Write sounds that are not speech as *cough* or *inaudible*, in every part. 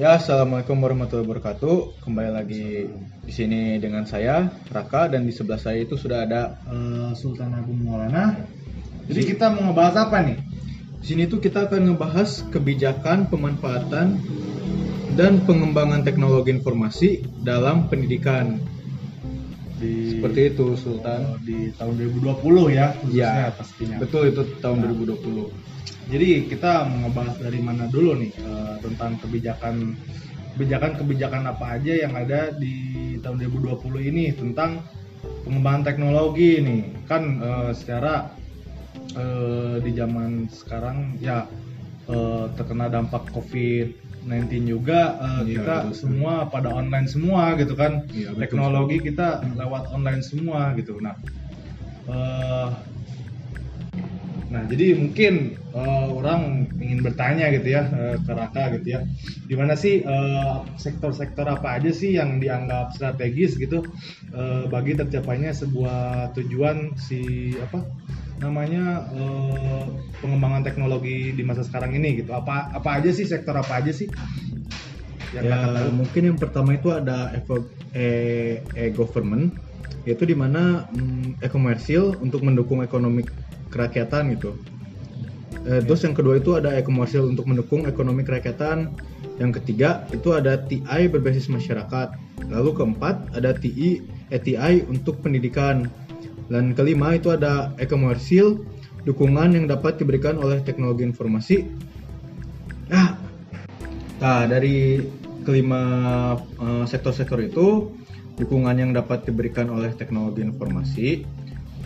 Ya, assalamualaikum warahmatullahi wabarakatuh. Kembali lagi di sini dengan saya Raka dan di sebelah saya itu sudah ada Eh, Sultan Agung Maulana. Jadi kita mau ngebahas apa nih? di sini tuh kita akan ngebahas kebijakan pemanfaatan dan pengembangan teknologi informasi dalam pendidikan. Di Seperti itu, Sultan. di tahun 2020 ya, khususnya Ya, pastinya. Betul itu tahun Nah. 2020. Jadi kita mau ngebahas dari mana dulu nih eh, tentang kebijakan kebijakan-kebijakan apa aja yang ada di tahun 2020 ini tentang pengembangan teknologi nih. Kan eh, secara eh, di zaman sekarang ya eh, terkena dampak COVID-19 juga eh, Iya, kita betul. semua pada online semua gitu kan. Iya, betul Teknologi kita lewat online semua gitu. Nah, eh, Nah, jadi mungkin eh, orang ingin bertanya gitu ya eh, ke Raka gitu ya, gimana sih eh, sektor-sektor apa aja sih yang dianggap strategis gitu eh, bagi tercapainya sebuah tujuan si apa namanya eh, pengembangan teknologi di masa sekarang ini gitu. Apa apa aja sih sektor apa aja sih? Yang Ya, tahu? mungkin yang pertama itu ada e- e-government yaitu di mana mm, e-komersil untuk mendukung ekonomi kerakyatan gitu. Eh, terus yang kedua itu ada e-komersil untuk mendukung ekonomi kerakyatan. Yang ketiga itu ada TI berbasis masyarakat. Lalu keempat ada TI ETI untuk pendidikan. Dan kelima itu ada e-komersil dukungan yang dapat diberikan oleh teknologi informasi. Nah, Nah, dari kelima eh, sektor-sektor itu, dukungan yang dapat diberikan oleh teknologi informasi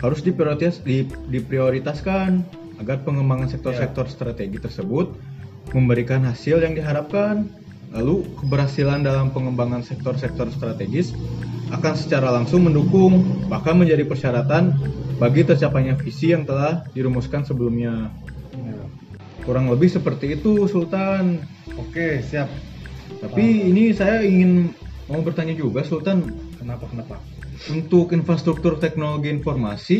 harus diprioritas, di- diprioritaskan agar pengembangan sektor-sektor strategi tersebut memberikan hasil yang diharapkan. Lalu, keberhasilan dalam pengembangan sektor-sektor strategis akan secara langsung mendukung, bahkan menjadi persyaratan bagi tercapainya visi yang telah dirumuskan sebelumnya. Ya. Kurang lebih seperti itu, Sultan. Oke, siap. Tapi ini saya ingin mau bertanya juga Sultan Kenapa kenapa? Untuk infrastruktur teknologi informasi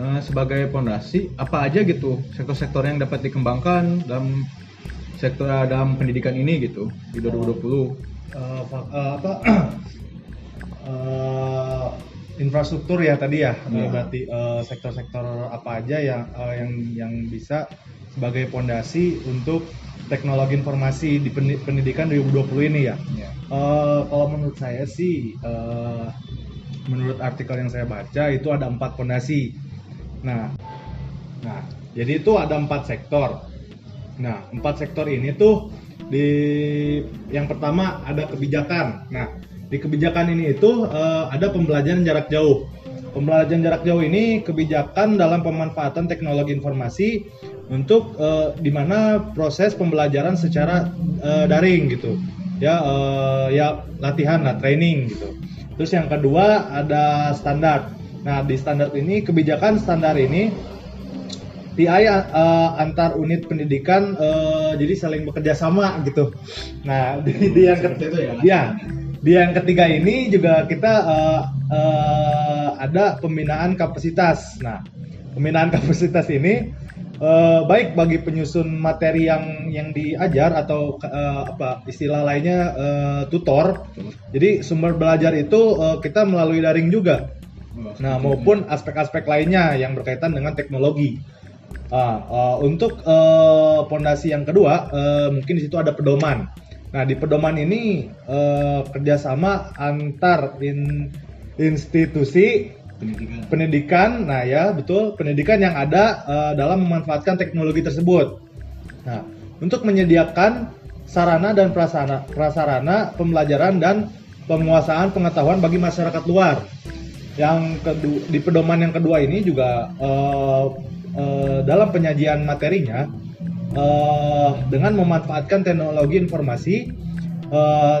eh, sebagai pondasi apa aja gitu sektor-sektor yang dapat dikembangkan dalam sektor eh, dalam pendidikan ini gitu di 2020. eh, fa- eh, apa *clears throat* eh, infrastruktur ya tadi ya Iya. Eh, berarti sektor-sektor apa aja yang eh, yang yang bisa sebagai pondasi untuk teknologi informasi di pendi- pendidikan 2020 ini ya. Eh, kalau menurut saya sih eh, menurut artikel yang saya baca itu ada empat pondasi. Nah, nah jadi itu ada empat sektor. Nah, empat sektor ini tuh di yang pertama ada kebijakan. Nah, di kebijakan ini itu eh, ada pembelajaran jarak jauh. Pembelajaran jarak jauh ini kebijakan dalam pemanfaatan teknologi informasi untuk eh, di mana proses pembelajaran secara eh, daring gitu. Ya eh, ya latihan lah, training gitu. Terus yang kedua ada standar. Nah, di standar ini kebijakan standar ini PI uh, antar unit pendidikan uh, jadi saling bekerja sama gitu. Nah *laughs* di, di yang ketiga, itu ya? ya, di yang ketiga ini juga kita uh, uh, ada pembinaan kapasitas. Nah pembinaan *laughs* kapasitas ini uh, baik bagi penyusun materi yang yang diajar atau uh, apa istilah lainnya uh, tutor. Jadi sumber belajar itu uh, kita melalui daring juga. Nah, maupun aspek-aspek lainnya yang berkaitan dengan teknologi. Eh, untuk pondasi yang kedua, eh, mungkin di situ ada pedoman. Nah, di pedoman ini eh, kerjasama antar in- institusi Pendidikan. pendidikan, nah ya betul pendidikan yang ada eh, dalam memanfaatkan teknologi tersebut. Nah, untuk menyediakan sarana dan prasarana, prasarana pembelajaran dan penguasaan pengetahuan bagi masyarakat luar. Yang kedua di pedoman yang kedua ini juga eh, eh, dalam penyajian materinya eh, dengan memanfaatkan teknologi informasi eh,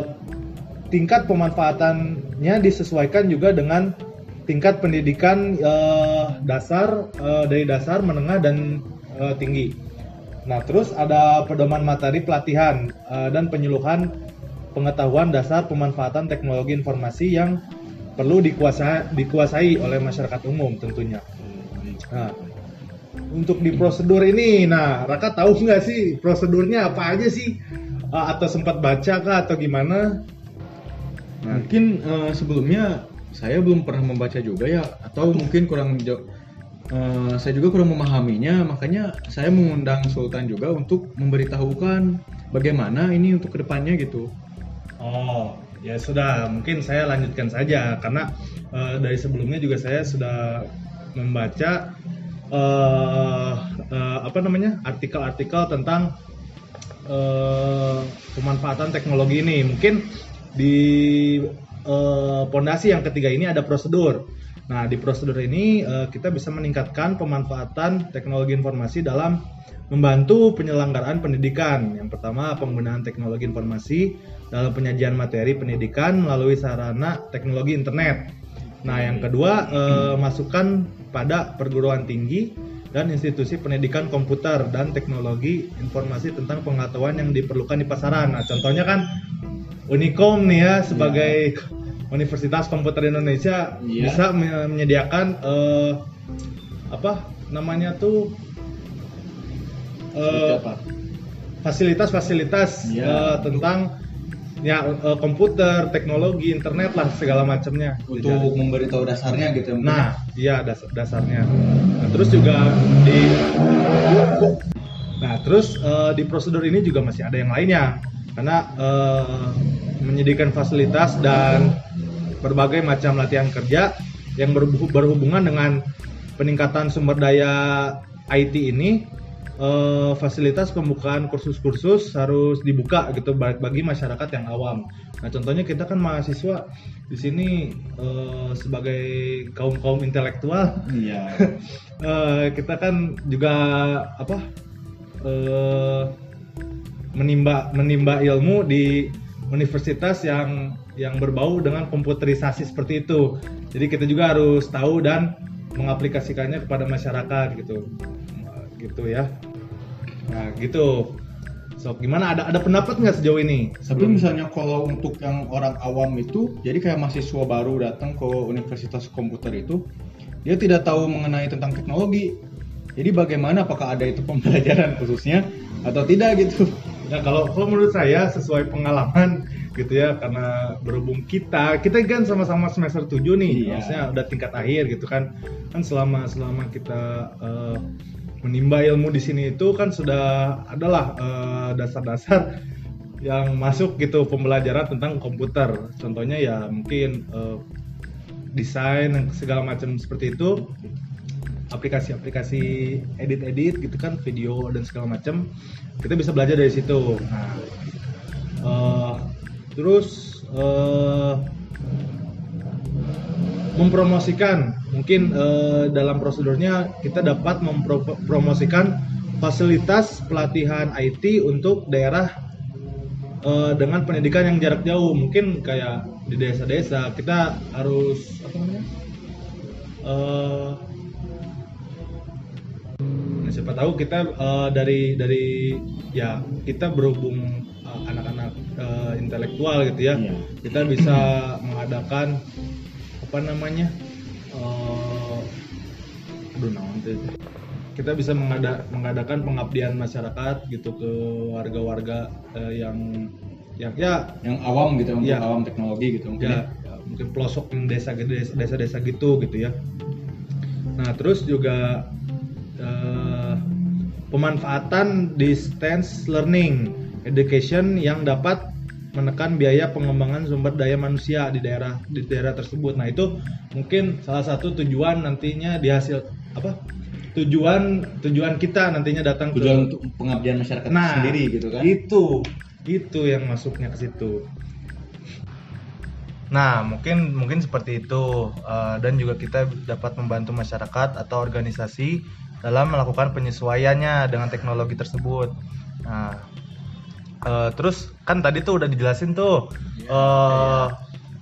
tingkat pemanfaatannya disesuaikan juga dengan tingkat pendidikan eh, dasar eh, dari dasar, menengah dan eh, tinggi. Nah, terus ada pedoman materi pelatihan eh, dan penyuluhan pengetahuan dasar pemanfaatan teknologi informasi yang perlu dikuasai, dikuasai oleh masyarakat umum tentunya. Nah, untuk di prosedur ini, nah Raka tahu nggak sih prosedurnya apa aja sih? uh, atau sempat baca kah atau gimana? Mungkin uh, sebelumnya saya belum pernah membaca juga ya atau mungkin kurang uh, saya juga kurang memahaminya makanya saya mengundang Sultan juga untuk memberitahukan bagaimana ini untuk ke depannya gitu. Oh, ya sudah mungkin saya lanjutkan saja karena uh, dari sebelumnya juga saya sudah membaca uh, uh, apa namanya artikel-artikel tentang uh, pemanfaatan teknologi ini mungkin di pondasi uh, yang ketiga ini ada prosedur nah di prosedur ini uh, kita bisa meningkatkan pemanfaatan teknologi informasi dalam membantu penyelenggaraan pendidikan. Yang pertama, penggunaan teknologi informasi dalam penyajian materi pendidikan melalui sarana teknologi internet. Nah, yang kedua, eh, masukan pada perguruan tinggi dan institusi pendidikan komputer dan teknologi informasi tentang pengetahuan yang diperlukan di pasaran. Nah, contohnya kan Unicom nih ya sebagai ya. Universitas Komputer Indonesia ya. bisa menyediakan eh, apa namanya tuh fasilitas-fasilitas uh, ya. uh, tentang ya uh, komputer, teknologi, internet lah segala macamnya untuk Jadi, memberitahu dasarnya gitu. Ya, nah, iya das dasarnya. Nah, terus juga di Nah, terus uh, di prosedur ini juga masih ada yang lainnya karena uh, menyediakan fasilitas dan berbagai macam latihan kerja yang berhubungan dengan peningkatan sumber daya IT ini uh, fasilitas pembukaan kursus-kursus harus dibuka gitu bagi masyarakat yang awam. Nah, contohnya kita kan mahasiswa di sini uh, sebagai kaum kaum intelektual, iya. uh, *laughs* kita kan juga apa uh, menimba menimba ilmu di universitas yang yang berbau dengan komputerisasi seperti itu. Jadi kita juga harus tahu dan mengaplikasikannya kepada masyarakat gitu gitu ya nah gitu So, gimana ada ada pendapat nggak sejauh ini? Tapi misalnya kalau untuk yang orang awam itu, jadi kayak mahasiswa baru datang ke universitas komputer itu, dia tidak tahu mengenai tentang teknologi. Jadi bagaimana apakah ada itu pembelajaran khususnya atau tidak gitu? Ya kalau kalau menurut saya sesuai pengalaman gitu ya karena berhubung kita kita kan sama-sama semester 7 nih, iya. maksudnya udah tingkat akhir gitu kan. Kan selama selama kita uh, menimba ilmu di sini itu kan sudah adalah uh, dasar-dasar yang masuk gitu pembelajaran tentang komputer. Contohnya ya mungkin uh, desain segala macam seperti itu aplikasi-aplikasi edit-edit gitu kan video dan segala macam kita bisa belajar dari situ. Nah uh, terus uh, mempromosikan. Mungkin uh, dalam prosedurnya kita dapat mempromosikan fasilitas pelatihan IT untuk daerah uh, dengan pendidikan yang jarak jauh. Mungkin kayak di desa-desa kita harus apa namanya uh, siapa tahu kita uh, dari dari ya kita berhubung anak-anak uh, intelektual gitu ya yeah. kita bisa mengadakan apa namanya uh, aduh naon kita bisa mengada, mengadakan pengabdian masyarakat gitu ke warga-warga uh, yang yang ya. Yang awam gitu ya. awam teknologi gitu mungkin ya, ya. Mungkin pelosok yang desa desa-desa gitu gitu ya. Nah terus juga uh, pemanfaatan distance learning education yang dapat menekan biaya pengembangan sumber daya manusia di daerah di daerah tersebut. Nah itu mungkin salah satu tujuan nantinya di hasil apa tujuan tujuan kita nantinya datang tujuan ke, untuk pengabdian masyarakat nah, sendiri gitu kan? Itu itu yang masuknya ke situ. Nah, mungkin mungkin seperti itu uh, dan juga kita dapat membantu masyarakat atau organisasi dalam melakukan penyesuaiannya dengan teknologi tersebut. Nah, uh, terus kan tadi tuh udah dijelasin tuh uh, yeah.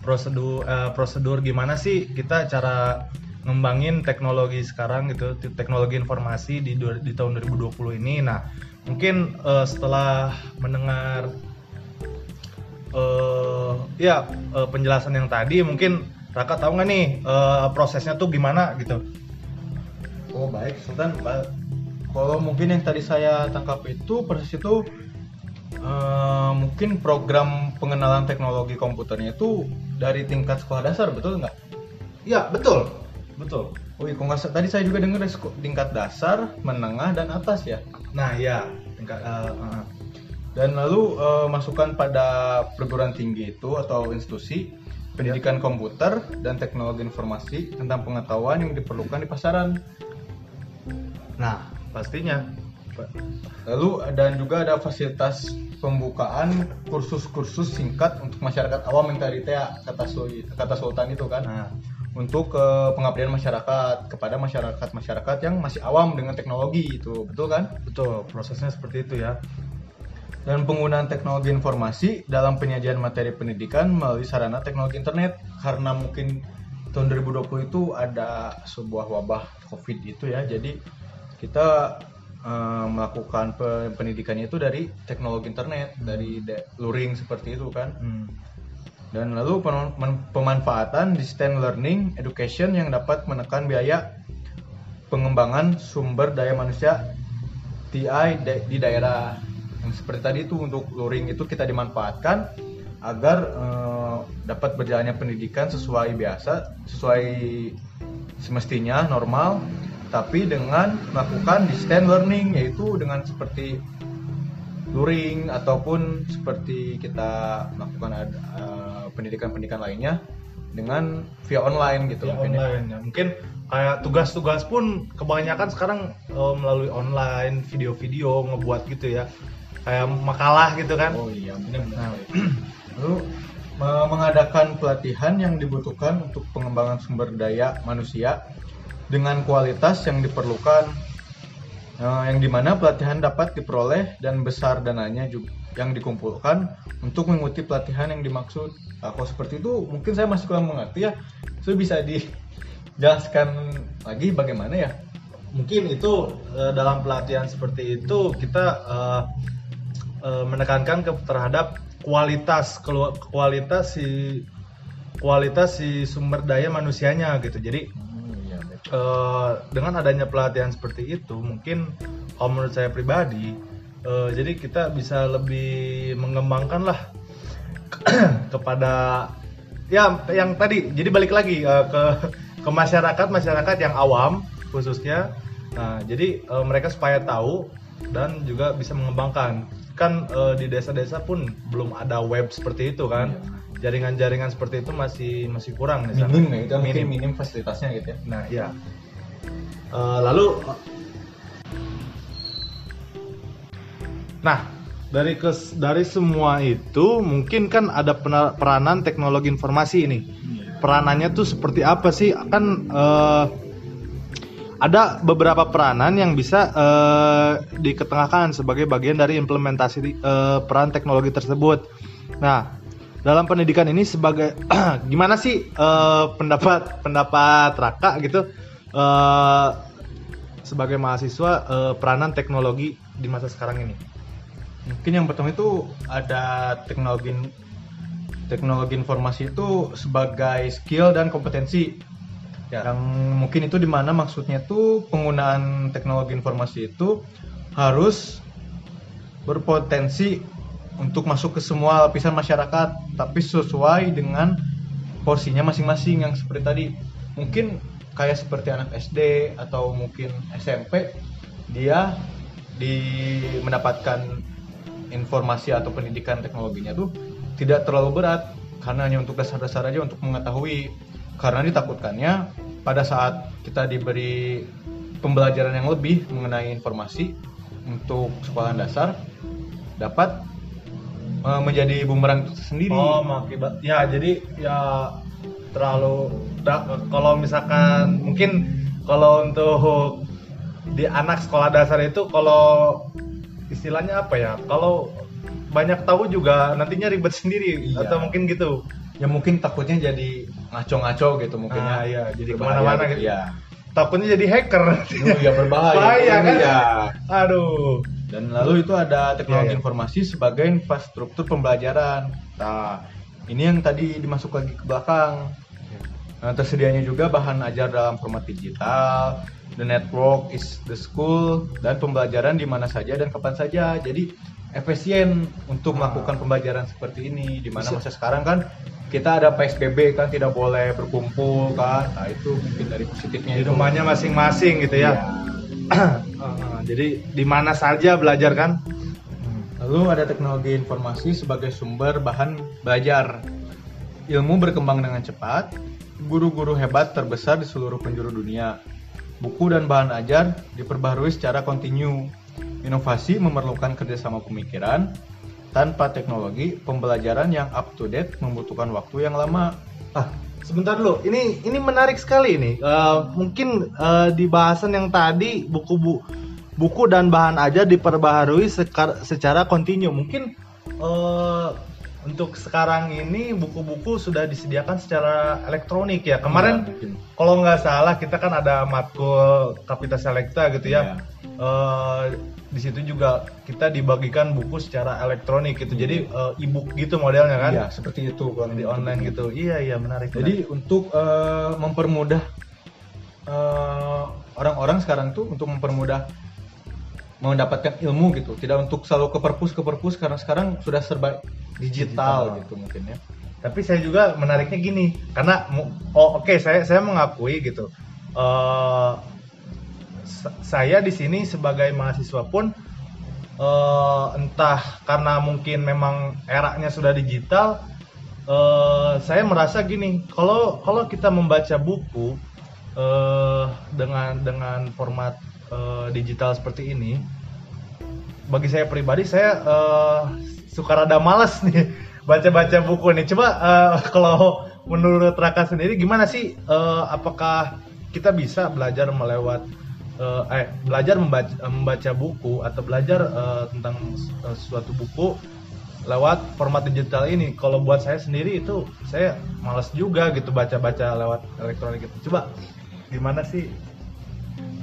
prosedur uh, prosedur gimana sih kita cara ngembangin teknologi sekarang gitu teknologi informasi di di tahun 2020 ini nah mungkin uh, setelah mendengar uh, ya uh, penjelasan yang tadi mungkin Raka tahu nggak nih uh, prosesnya tuh gimana gitu oh baik Sultan kalau mungkin yang tadi saya tangkap itu proses itu Uh, mungkin program pengenalan teknologi komputernya itu dari tingkat sekolah dasar betul nggak? Iya betul, betul. Oh iya, nggak tadi saya juga dengar tingkat dasar, menengah dan atas ya. Nah ya, tingkat. Uh, uh. Dan lalu uh, masukkan pada perguruan tinggi itu atau institusi pendidikan komputer dan teknologi informasi tentang pengetahuan yang diperlukan di pasaran. Nah, pastinya. Lalu dan juga ada fasilitas pembukaan kursus-kursus singkat untuk masyarakat awam yang tadi teh kata kata Sultan itu kan. Nah, untuk ke pengabdian masyarakat kepada masyarakat masyarakat yang masih awam dengan teknologi itu. Betul kan? Betul prosesnya seperti itu ya. Dan penggunaan teknologi informasi dalam penyajian materi pendidikan melalui sarana teknologi internet. Karena mungkin tahun 2020 itu ada sebuah wabah covid itu ya. Jadi kita uh, melakukan pendidikannya itu dari teknologi internet dari luring seperti itu kan. Hmm. dan lalu pemanfaatan distance learning education yang dapat menekan biaya pengembangan sumber daya manusia TI di daerah. Yang seperti tadi itu untuk luring itu kita dimanfaatkan agar uh, dapat berjalannya pendidikan sesuai biasa sesuai semestinya normal tapi dengan melakukan distance learning yaitu dengan seperti luring ataupun seperti kita melakukan uh, pendidikan-pendidikan lainnya dengan via online gitu via mungkin ya. online ya. mungkin kayak tugas-tugas pun kebanyakan sekarang uh, melalui online video-video ngebuat gitu ya kayak makalah gitu kan oh iya benar-benar nah, *clears throat* lalu mengadakan pelatihan yang dibutuhkan untuk pengembangan sumber daya manusia dengan kualitas yang diperlukan uh, yang di mana pelatihan dapat diperoleh dan besar dananya juga yang dikumpulkan untuk mengikuti pelatihan yang dimaksud. Nah, kalau seperti itu mungkin saya masih kurang mengerti ya. Itu bisa dijelaskan lagi bagaimana ya? Mungkin itu uh, dalam pelatihan seperti itu kita uh, menekankan ke terhadap kualitas kualitas si kualitas si sumber daya manusianya gitu. Jadi uh, dengan adanya pelatihan seperti itu mungkin kalau menurut saya pribadi uh, jadi kita bisa lebih mengembangkan lah *clears throat* kepada ya yang tadi. Jadi balik lagi uh, ke ke masyarakat masyarakat yang awam khususnya. Nah jadi uh, mereka supaya tahu dan juga bisa mengembangkan. Kan uh, di desa-desa pun belum ada web seperti itu kan. Iya jaringan-jaringan seperti itu masih masih kurang nih minim ya itu minim. minim fasilitasnya gitu ya. Nah ya uh, lalu nah dari kes, dari semua itu mungkin kan ada peranan teknologi informasi ini. Iya. peranannya tuh seperti apa sih? Kan uh, ada beberapa peranan yang bisa uh, diketengahkan sebagai bagian dari implementasi uh, peran teknologi tersebut. Nah, dalam pendidikan ini sebagai *clears throat* gimana sih uh, pendapat pendapat Raka gitu uh, sebagai mahasiswa uh, peranan teknologi di masa sekarang ini? Mungkin yang pertama itu ada teknologi teknologi informasi itu sebagai skill dan kompetensi ya. yang mungkin itu di mana maksudnya tuh penggunaan teknologi informasi itu harus berpotensi untuk masuk ke semua lapisan masyarakat tapi sesuai dengan porsinya masing-masing yang seperti tadi. Mungkin kayak seperti anak SD atau mungkin SMP dia di mendapatkan informasi atau pendidikan teknologinya tuh tidak terlalu berat karena hanya untuk dasar-dasar aja untuk mengetahui. Karena ditakutkannya pada saat kita diberi pembelajaran yang lebih mengenai informasi untuk sekolah dasar dapat menjadi bumerang sendiri. Oh, mengakibat. Ya, jadi ya terlalu kalau misalkan mungkin kalau untuk di anak sekolah dasar itu kalau istilahnya apa ya? Kalau banyak tahu juga nantinya ribet sendiri iya. atau mungkin gitu. Ya mungkin takutnya jadi ngaco-ngaco gitu mungkin ah, ya. jadi ke mana-mana gitu. gitu. Ya. Takutnya jadi hacker. Iya berbahaya. Bahaya kan? Ya. Aduh. Dan lalu itu ada teknologi ya, ya. informasi sebagai infrastruktur pembelajaran. Nah, ini yang tadi dimasuk lagi ke belakang. Nah, tersedianya juga bahan ajar dalam format digital, the network is the school, dan pembelajaran di mana saja dan kapan saja. Jadi efisien untuk Ah. melakukan pembelajaran seperti ini di mana masa sekarang kan kita ada PSBB kan tidak boleh berkumpul kan nah itu mungkin dari positifnya di rumahnya masing-masing gitu ya. Iya. Heeh, *clears throat* jadi di mana saja belajar kan? Lalu ada teknologi informasi sebagai sumber bahan belajar. Ilmu berkembang dengan cepat, guru-guru hebat terbesar di seluruh penjuru dunia. Buku dan bahan ajar diperbaharui secara kontinu. Inovasi memerlukan kerjasama pemikiran. Tanpa teknologi, pembelajaran yang up to date membutuhkan waktu yang lama. Ah, sebentar dulu. Ini ini menarik sekali ini. Eh, mungkin eh, di bahasan yang tadi buku bu buku dan bahan aja diperbaharui sekar- secara kontinu. Mungkin eh, untuk sekarang ini buku-buku sudah disediakan secara elektronik ya. Kemarin Ya, kalau nggak salah kita kan ada matkul Kapita Selecta gitu ya. Ya. Eh, di situ juga kita dibagikan buku secara elektronik gitu. Jadi eh, e-book gitu modelnya kan. Iya, seperti itu kalau Di online gitu. Iya iya menarik. Jadi untuk eh, mempermudah eh, orang-orang sekarang tuh untuk mempermudah mendapatkan ilmu gitu, tidak untuk selalu ke perpus ke perpus karena sekarang sudah serba digital, Digital. gitu mungkin ya. tapi saya juga menariknya gini karena oh oke saya saya mengakui gitu sa- saya di sini sebagai mahasiswa pun eh, entah karena mungkin memang eranya sudah digital eh, saya merasa gini kalau kalau kita membaca buku eh, dengan dengan format eh, digital seperti ini bagi saya pribadi saya eh, suka rada males nih *laughs* baca-baca buku nih. Coba eh, *laughs* kalau menurut Raka sendiri gimana sih eh, apakah kita bisa belajar melewat eh, eh belajar membaca, membaca buku atau belajar eh, tentang eh, suatu buku lewat format digital ini. Kalau buat saya sendiri itu saya malas juga gitu baca-baca lewat elektronik itu. Coba gimana sih?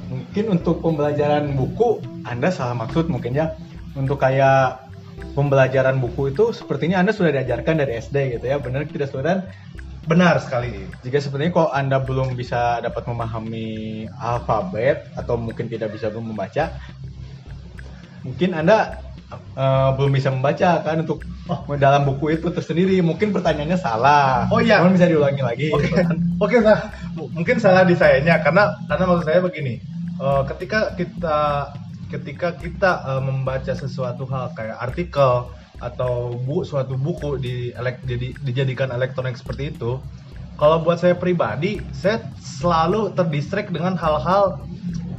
Mungkin untuk pembelajaran buku Anda salah maksud mungkin ya. Untuk kayak pembelajaran buku itu sepertinya Anda sudah diajarkan dari SD gitu ya. Benar tidak Saudara? Benar sekali. Jika sepertinya kalau Anda belum bisa dapat memahami alfabet atau mungkin tidak bisa belum membaca, mungkin Anda eh, belum bisa membaca kan untuk Oh. dalam buku itu tersendiri. Mungkin pertanyaannya salah. Oh, iya. Mohon bisa diulangi lagi. Oke, gitu kan. oke, nah, mungkin salah di sayanya karena karena maksud saya begini, eh, ketika kita ketika kita eh, membaca sesuatu hal kayak artikel atau bu suatu buku di elek, jadi dijadikan elektronik seperti itu, kalau buat saya pribadi, saya selalu terdistract dengan hal-hal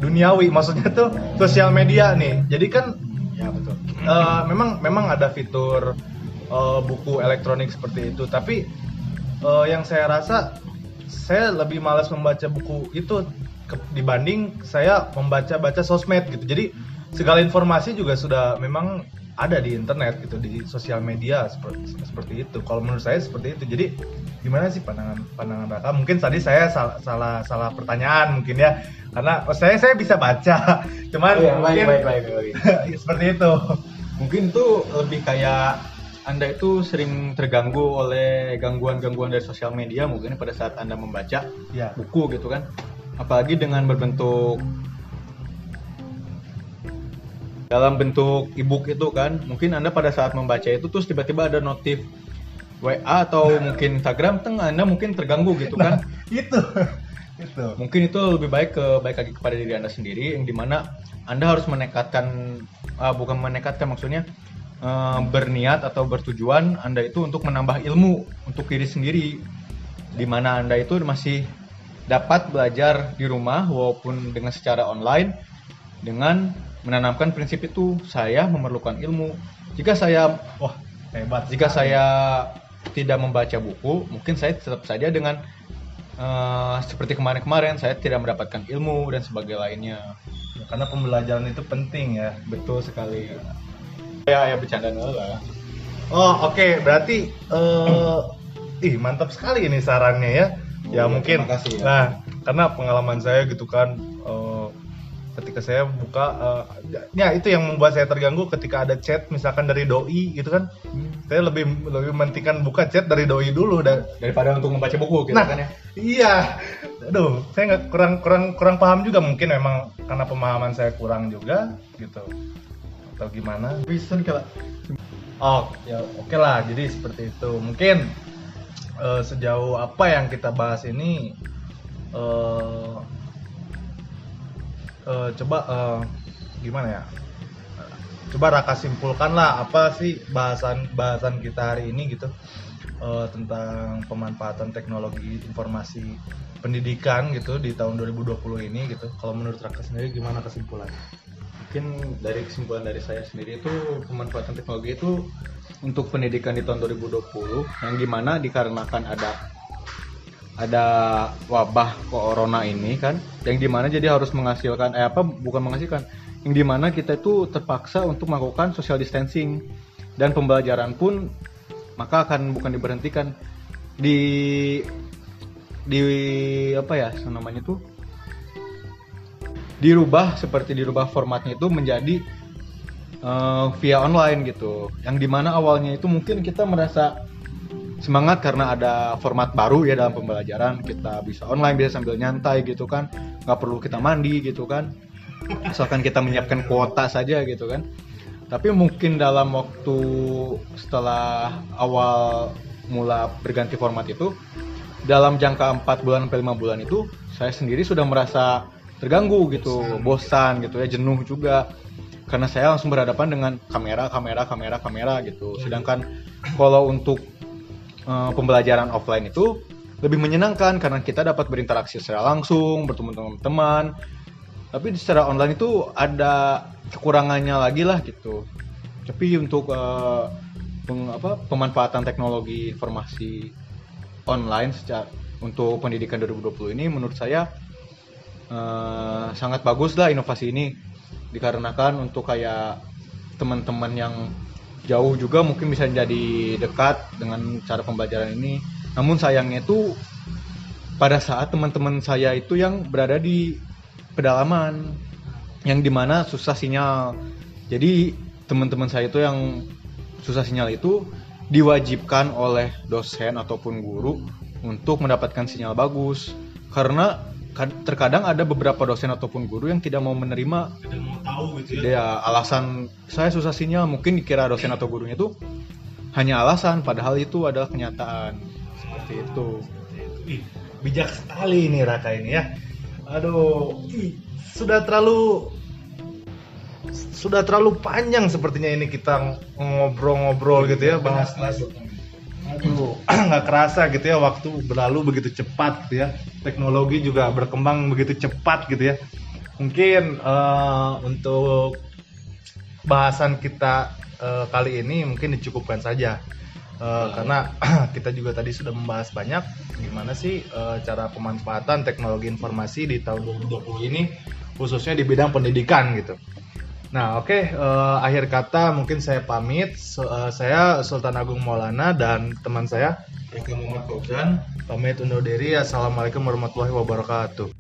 duniawi, maksudnya tuh sosial media nih. Jadi kan Ya betul. Eh, memang memang ada fitur eh, buku elektronik seperti itu tapi eh, yang saya rasa saya lebih malas membaca buku itu ke- dibanding saya membaca baca sosmed gitu jadi segala informasi juga sudah memang ada di internet gitu di sosial media seperti seperti itu. Kalau menurut saya seperti itu. Jadi gimana sih pandangan pandangan Raka? Mungkin tadi saya salah salah, salah pertanyaan mungkin ya. Karena oh, saya saya bisa baca. *laughs* Cuman Oh, ya, baik, mungkin baik, baik, baik. *laughs* seperti itu. Mungkin itu lebih kayak Anda itu sering terganggu oleh gangguan-gangguan dari sosial media mungkin pada saat Anda membaca ya buku gitu kan. Apalagi dengan berbentuk dalam bentuk e-book itu kan. Mungkin Anda pada saat membaca itu terus tiba-tiba ada notif WA atau mungkin Instagram teng Anda mungkin terganggu gitu kan. itu *laughs* itu Mungkin itu lebih baik ke baik lagi kepada diri Anda sendiri yang di mana Anda harus menekatkan ah, bukan menekatkan maksudnya eh, berniat atau bertujuan Anda itu untuk menambah ilmu untuk diri sendiri di mana Anda itu masih dapat belajar di rumah walaupun dengan secara online dengan menanamkan prinsip itu saya memerlukan ilmu jika saya wah hebat jika saya tidak membaca buku, mungkin saya tetap saja dengan eh, seperti kemarin-kemarin saya tidak mendapatkan ilmu dan sebagainya lainnya. Ya, karena pembelajaran itu penting ya Betul sekali. Ya, ya bercanda lah. oh oke berarti eh ih mantap sekali ini sarannya ya Oh, ya iya, mungkin kasih ya. nah karena pengalaman saya gitu kan eh, ketika saya buka eh, ya itu yang membuat saya terganggu ketika ada chat misalkan dari doi gitu kan saya lebih lebih mementingkan buka chat dari doi dulu dan Daripada untuk membaca buku gitu Nah, kan ya. iya. Aduh, saya nggak kurang kurang kurang paham juga mungkin memang karena pemahaman saya kurang juga gitu. atau gimana Reason kalau oh ya oke lah jadi seperti itu mungkin eh, sejauh apa yang kita bahas ini eh eh, coba eh, gimana ya? Coba Raka simpulkan lah apa sih bahasan bahasan kita hari ini gitu. Eh, tentang pemanfaatan teknologi informasi pendidikan gitu di tahun 2020 ini gitu. Kalau menurut Raka sendiri gimana kesimpulannya? Mungkin dari kesimpulan dari saya sendiri itu pemanfaatan teknologi itu untuk pendidikan di tahun 2020 yang di mana dikarenakan ada ada wabah corona ini kan yang di mana jadi harus menghasilkan eh apa bukan menghasilkan yang di mana kita itu terpaksa untuk melakukan social distancing. Dan pembelajaran pun maka akan bukan diberhentikan. Di di apa ya namanya tuh dirubah seperti dirubah formatnya itu menjadi eh, via online gitu. Yang di mana awalnya itu mungkin kita merasa semangat karena ada format baru ya dalam pembelajaran. Kita bisa online bisa sambil nyantai gitu kan. Nggak perlu kita mandi gitu kan. Asalkan kita menyiapkan kuota saja gitu kan. Tapi mungkin dalam waktu setelah awal mula berganti format itu dalam jangka 4 bulan sampai 5 bulan itu saya sendiri sudah merasa terganggu gitu bosan gitu ya jenuh juga. Karena saya langsung berhadapan dengan kamera kamera kamera kamera gitu. Sedangkan kalau untuk eh, pembelajaran offline itu lebih menyenangkan karena kita dapat berinteraksi secara langsung bertemu dengan teman tapi secara online itu ada kekurangannya lagi lah gitu. Tapi untuk eh, peng- apa, pemanfaatan teknologi informasi online secara untuk pendidikan 2020 ini menurut saya eh, sangat bagus lah inovasi ini dikarenakan untuk kayak teman-teman yang jauh juga mungkin bisa jadi dekat dengan cara pembelajaran ini. Namun sayangnya itu pada saat teman-teman saya itu yang berada di pedalaman yang di mana susah sinyal. Jadi teman-teman saya itu yang susah sinyal itu diwajibkan oleh dosen ataupun guru untuk mendapatkan sinyal bagus. Karena terkadang ada beberapa dosen ataupun guru yang tidak mau menerima tidak mau tahu gitu dia alasan saya susah sinyal. Mungkin dikira dosen atau gurunya itu hanya alasan padahal itu adalah kenyataan. Seperti itu. Ih, bijak sekali ini Raka ini ya. Aduh, ih, sudah terlalu sudah terlalu panjang sepertinya ini kita ngobrol-ngobrol gitu ya bahas Aduh, *clears throat* nggak kerasa gitu ya waktu berlalu begitu cepat gitu ya. Teknologi juga berkembang begitu cepat gitu ya. Mungkin eh, untuk bahasan kita eh, kali ini mungkin dicukupkan saja. Eh, karena *clears throat* kita juga tadi sudah membahas banyak gimana sih eh, cara pemanfaatan teknologi informasi di tahun 2020 ini khususnya di bidang pendidikan gitu. Nah, oke eh, akhir kata mungkin saya pamit. So- eh, saya Sultan Agung Maulana dan teman saya Raka Muhammad Fauzan pamit undur diri. Assalamualaikum warahmatullahi wabarakatuh.